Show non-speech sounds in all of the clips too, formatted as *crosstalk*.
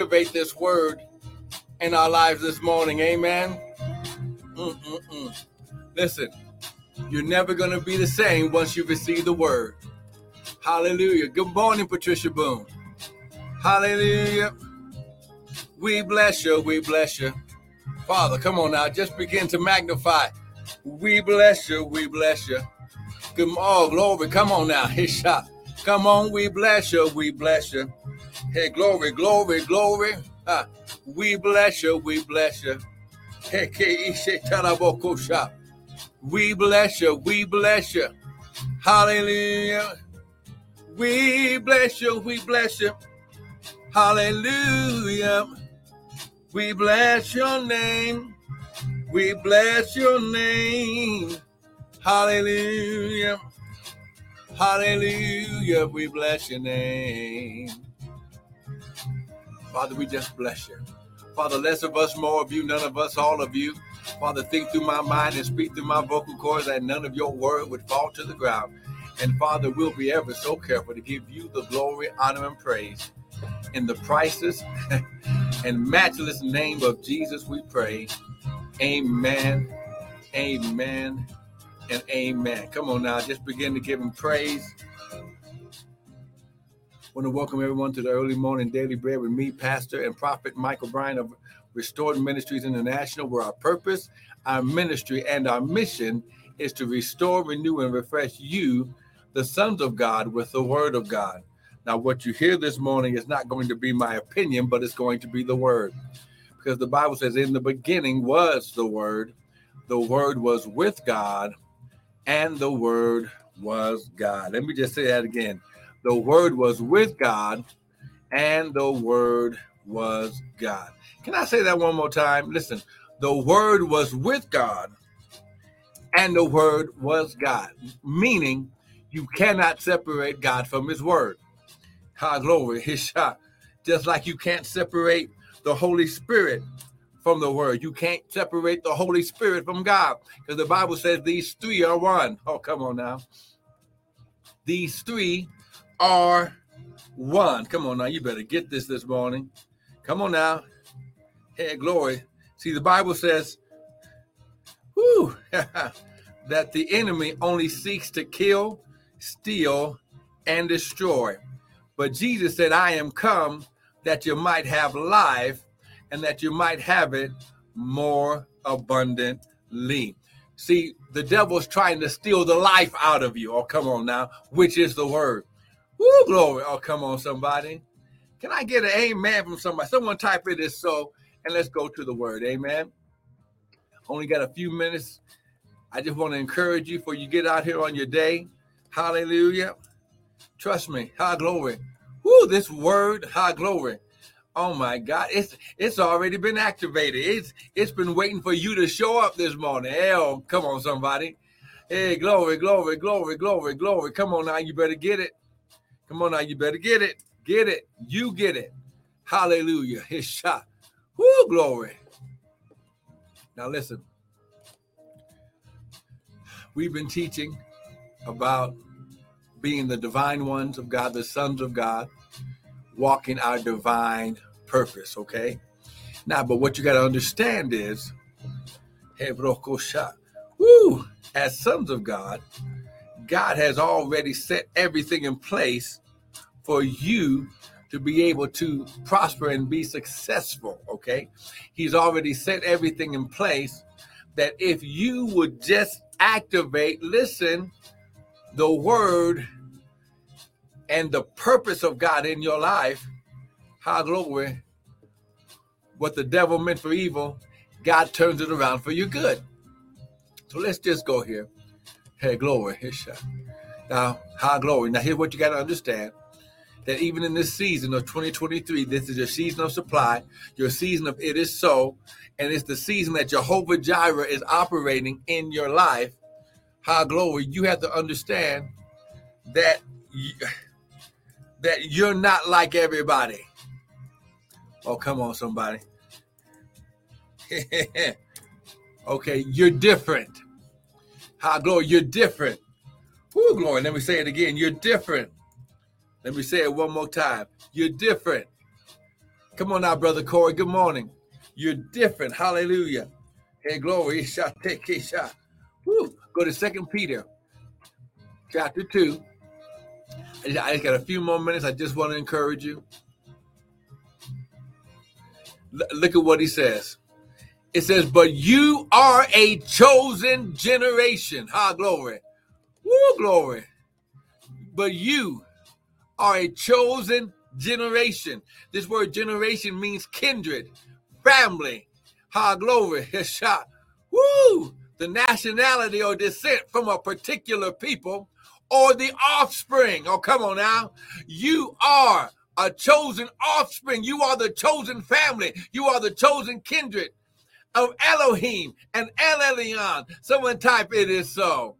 activate this word in our lives this morning. Amen. Mm-mm-mm. Listen, you're never going to be the same once you receive the word. Hallelujah. Good morning, Patricia Boone. Hallelujah. We bless you. We bless you. Father, come on now. Just begin to magnify. We bless you. We bless you. Good oh, glory. Come on now. *laughs* His shot. Come on. We bless you. We bless you. Hey, glory, glory, glory. Ah, we bless you. We bless you. Hey, we bless you. We bless you. Hallelujah. We bless you. We bless you. Hallelujah. We bless your name. We bless your name. Hallelujah. Hallelujah. We bless your name. Father, we just bless you. Father, less of us, more of you, none of us, all of you. Father, think through my mind and speak through my vocal cords that none of your word would fall to the ground. And Father, we'll be ever so careful to give you the glory, honor, and praise. In the priceless *laughs* and matchless name of Jesus, we pray. Amen, amen, and amen. Come on now, just begin to give him praise. Want to welcome everyone to the early morning daily bread with me, Pastor and Prophet Michael Bryan of Restored Ministries International, where our purpose, our ministry, and our mission is to restore, renew, and refresh you, the sons of God, with the word of God. Now, what you hear this morning is not going to be my opinion, but it's going to be the word. Because the Bible says, In the beginning was the word, the word was with God, and the word was God. Let me just say that again. The word was with God, and the word was God. Can I say that one more time? Listen, the word was with God and the word was God, meaning you cannot separate God from his word. Ha glory, *laughs* his shot. Just like you can't separate the Holy Spirit from the word. You can't separate the Holy Spirit from God because the Bible says these three are one. Oh, come on now. These three are one. Come on now. You better get this this morning. Come on now. Hey, glory. See, the Bible says, whew, *laughs* that the enemy only seeks to kill, steal, and destroy. But Jesus said, I am come that you might have life and that you might have it more abundantly. See, the devil's trying to steal the life out of you. Oh, come on now, which is the word. Woo, glory. Oh, come on, somebody. Can I get an amen from somebody? Someone type it it is so, and let's go to the word. Amen. Only got a few minutes. I just want to encourage you for you get out here on your day. Hallelujah. Trust me. High glory. Whoo, this word, high glory. Oh my God, it's it's already been activated. It's it's been waiting for you to show up this morning. Hell, come on, somebody. Hey, glory, glory, glory, glory, glory. Come on now, you better get it. Come on now, you better get it. Get it. You get it. Hallelujah. His shot. Whoo, glory. Now listen. We've been teaching about being the divine ones of God, the sons of God, walking our divine purpose, okay? Now, but what you got to understand is, woo, as sons of God, God has already set everything in place for you to be able to prosper and be successful. Okay. He's already set everything in place that if you would just activate, listen, the word and the purpose of God in your life, how glory, what the devil meant for evil, God turns it around for your good. So let's just go here. Hey, glory. Now, high glory. Now, here's what you got to understand that even in this season of 2023, this is your season of supply, your season of it is so, and it's the season that Jehovah Jireh is operating in your life. High glory, you have to understand that you, that you're not like everybody. Oh, come on, somebody. *laughs* okay, you're different. High glory, you're different. Whoo, glory. Let me say it again. You're different. Let me say it one more time. You're different. Come on now, brother Corey. Good morning. You're different. Hallelujah. Hey, glory. *laughs* Woo. Go to Second Peter, chapter two. I just got a few more minutes. I just want to encourage you. L- look at what he says. It says, "But you are a chosen generation." Ha, glory. Woo, glory. But you are a chosen generation. This word generation means kindred, family. Ha, glory. *laughs* Shot. Woo! The nationality or descent from a particular people or the offspring. Oh, come on now. You are a chosen offspring. You are the chosen family. You are the chosen kindred of Elohim and El Elyon. Someone type it is so.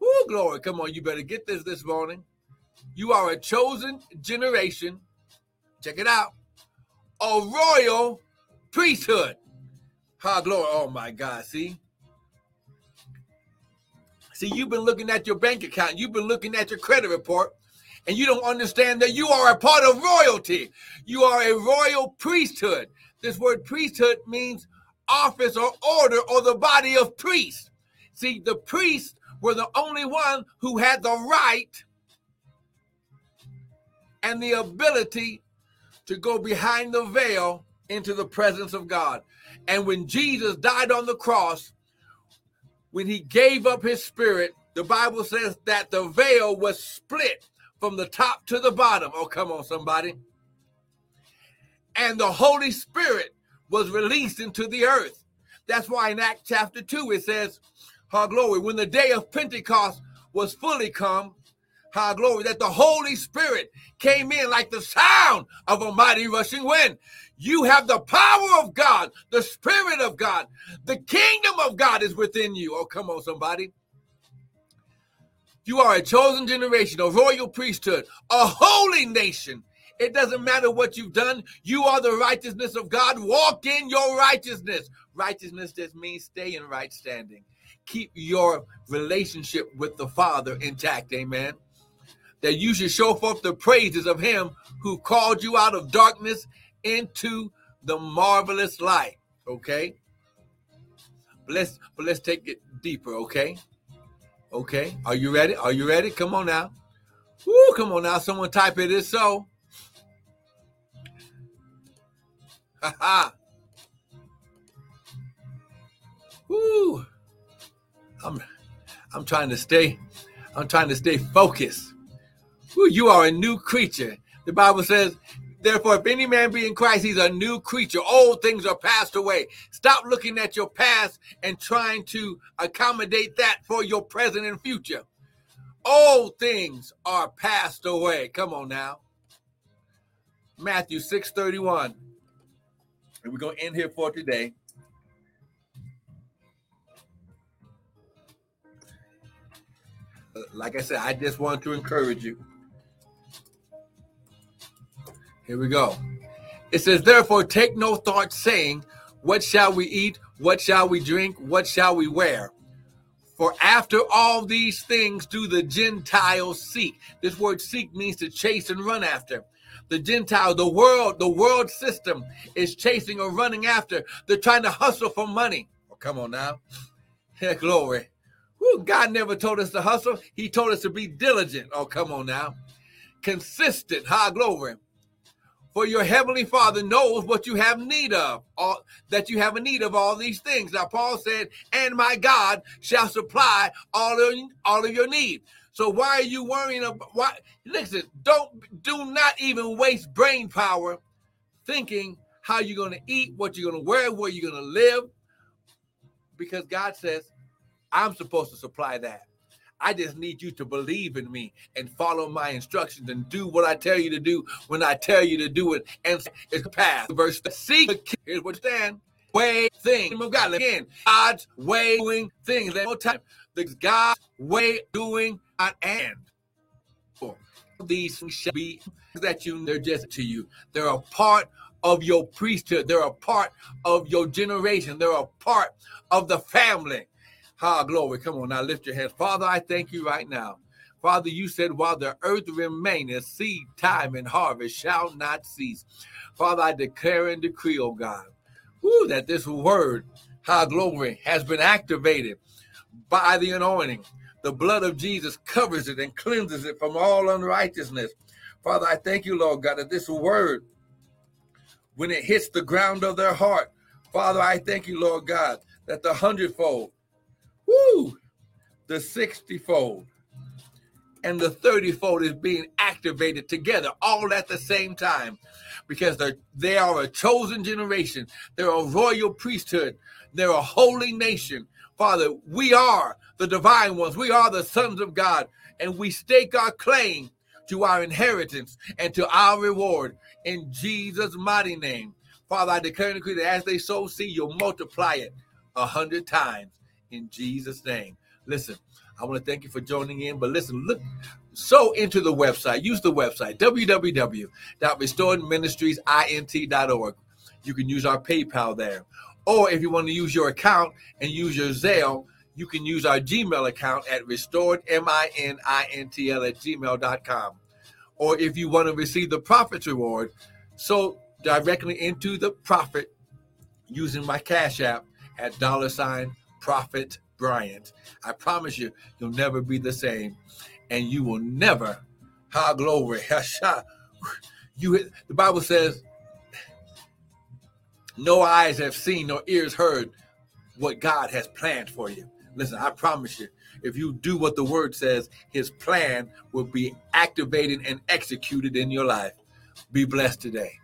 Whoo, glory. Come on, you better get this this morning. You are a chosen generation. Check it out. A royal priesthood. Ha, glory. Oh, my God. See? See, you've been looking at your bank account, you've been looking at your credit report, and you don't understand that you are a part of royalty. You are a royal priesthood. This word priesthood means office or order or the body of priests. See, the priests were the only one who had the right and the ability to go behind the veil into the presence of God. And when Jesus died on the cross, when he gave up his spirit, the Bible says that the veil was split from the top to the bottom. Oh, come on, somebody. And the Holy Spirit was released into the earth. That's why in Acts chapter 2 it says, How glory, when the day of Pentecost was fully come, how glory, that the Holy Spirit came in like the sound of a mighty rushing wind. You have the power of God, the Spirit of God, the kingdom of God is within you. Oh, come on, somebody. You are a chosen generation, a royal priesthood, a holy nation. It doesn't matter what you've done. You are the righteousness of God. Walk in your righteousness. Righteousness just means stay in right standing. Keep your relationship with the Father intact. Amen. That you should show forth the praises of Him who called you out of darkness into the marvelous light. Okay. But let's but let's take it deeper. Okay. Okay. Are you ready? Are you ready? Come on now. Woo, come on now. Someone type it is so. Ha *laughs* ha. Woo. I'm I'm trying to stay, I'm trying to stay focused. Woo, you are a new creature. The Bible says, therefore, if any man be in Christ, he's a new creature. Old things are passed away. Stop looking at your past and trying to accommodate that for your present and future. Old things are passed away. Come on now. Matthew 6:31. And we're going to end here for today. Uh, like I said, I just want to encourage you. Here we go. It says, Therefore, take no thought, saying, What shall we eat? What shall we drink? What shall we wear? For after all these things do the Gentiles seek. This word seek means to chase and run after the Gentile, the world, the world system is chasing or running after. They're trying to hustle for money. Oh, come on now. *laughs* Yeah, glory. Woo, God never told us to hustle. He told us to be diligent. Oh, come on now. Consistent. High glory. For your heavenly Father knows what you have need of, all, that you have a need of all these things. Now, Paul said, and my God shall supply all of, all of your need. So why are you worrying about why listen, don't do not even waste brain power thinking how you're going to eat, what you're going to wear, where you're going to live because God says I'm supposed to supply that. I just need you to believe in me and follow my instructions and do what I tell you to do when I tell you to do it. And it's path. Verse seek. Here's what stand. Way thing of God. Again, God's way doing things. That more time. The God's way doing and for these shall be that you they're just to you. They're a part of your priesthood. They're a part of your generation. They're a part of the family. Ha, glory. Come on now, lift your hands. Father, I thank you right now Father, you said, while the earth remaineth, seed time and harvest shall not cease. Father, I declare and decree, oh God, whoo, that this word, high glory, has been activated by the anointing. The blood of Jesus covers it and cleanses it from all unrighteousness. Father, I thank you, Lord God, that this word, when it hits the ground of their heart, Father, I thank you, Lord God, that the hundredfold, woo, the sixtyfold, and the thirtyfold is being activated together all at the same time because they are a chosen generation. They're a royal priesthood. They're a holy nation. Father, we are the divine ones. We are the sons of God, and we stake our claim to our inheritance and to our reward in Jesus' mighty name. Father, I declare and decree that as they sow seed, you'll multiply it a hundred times in Jesus' name. Listen, I want to thank you for joining in, but listen, look so into the website. Use the website www.restoredministriesint.org. You can use our PayPal there. Or if you want to use your account and use your Zelle, you can use our Gmail account at restoredminintl at gmail.com. Or if you want to receive the prophet's Reward, so directly into the prophet using my Cash App at dollar sign Prophet Bryant. I promise you, you'll never be the same. And you will never, ha glory, *laughs* you the Bible says, no eyes have seen, nor ears heard what God has planned for you. Listen, I promise you, if you do what the word says, his plan will be activated and executed in your life. Be blessed today.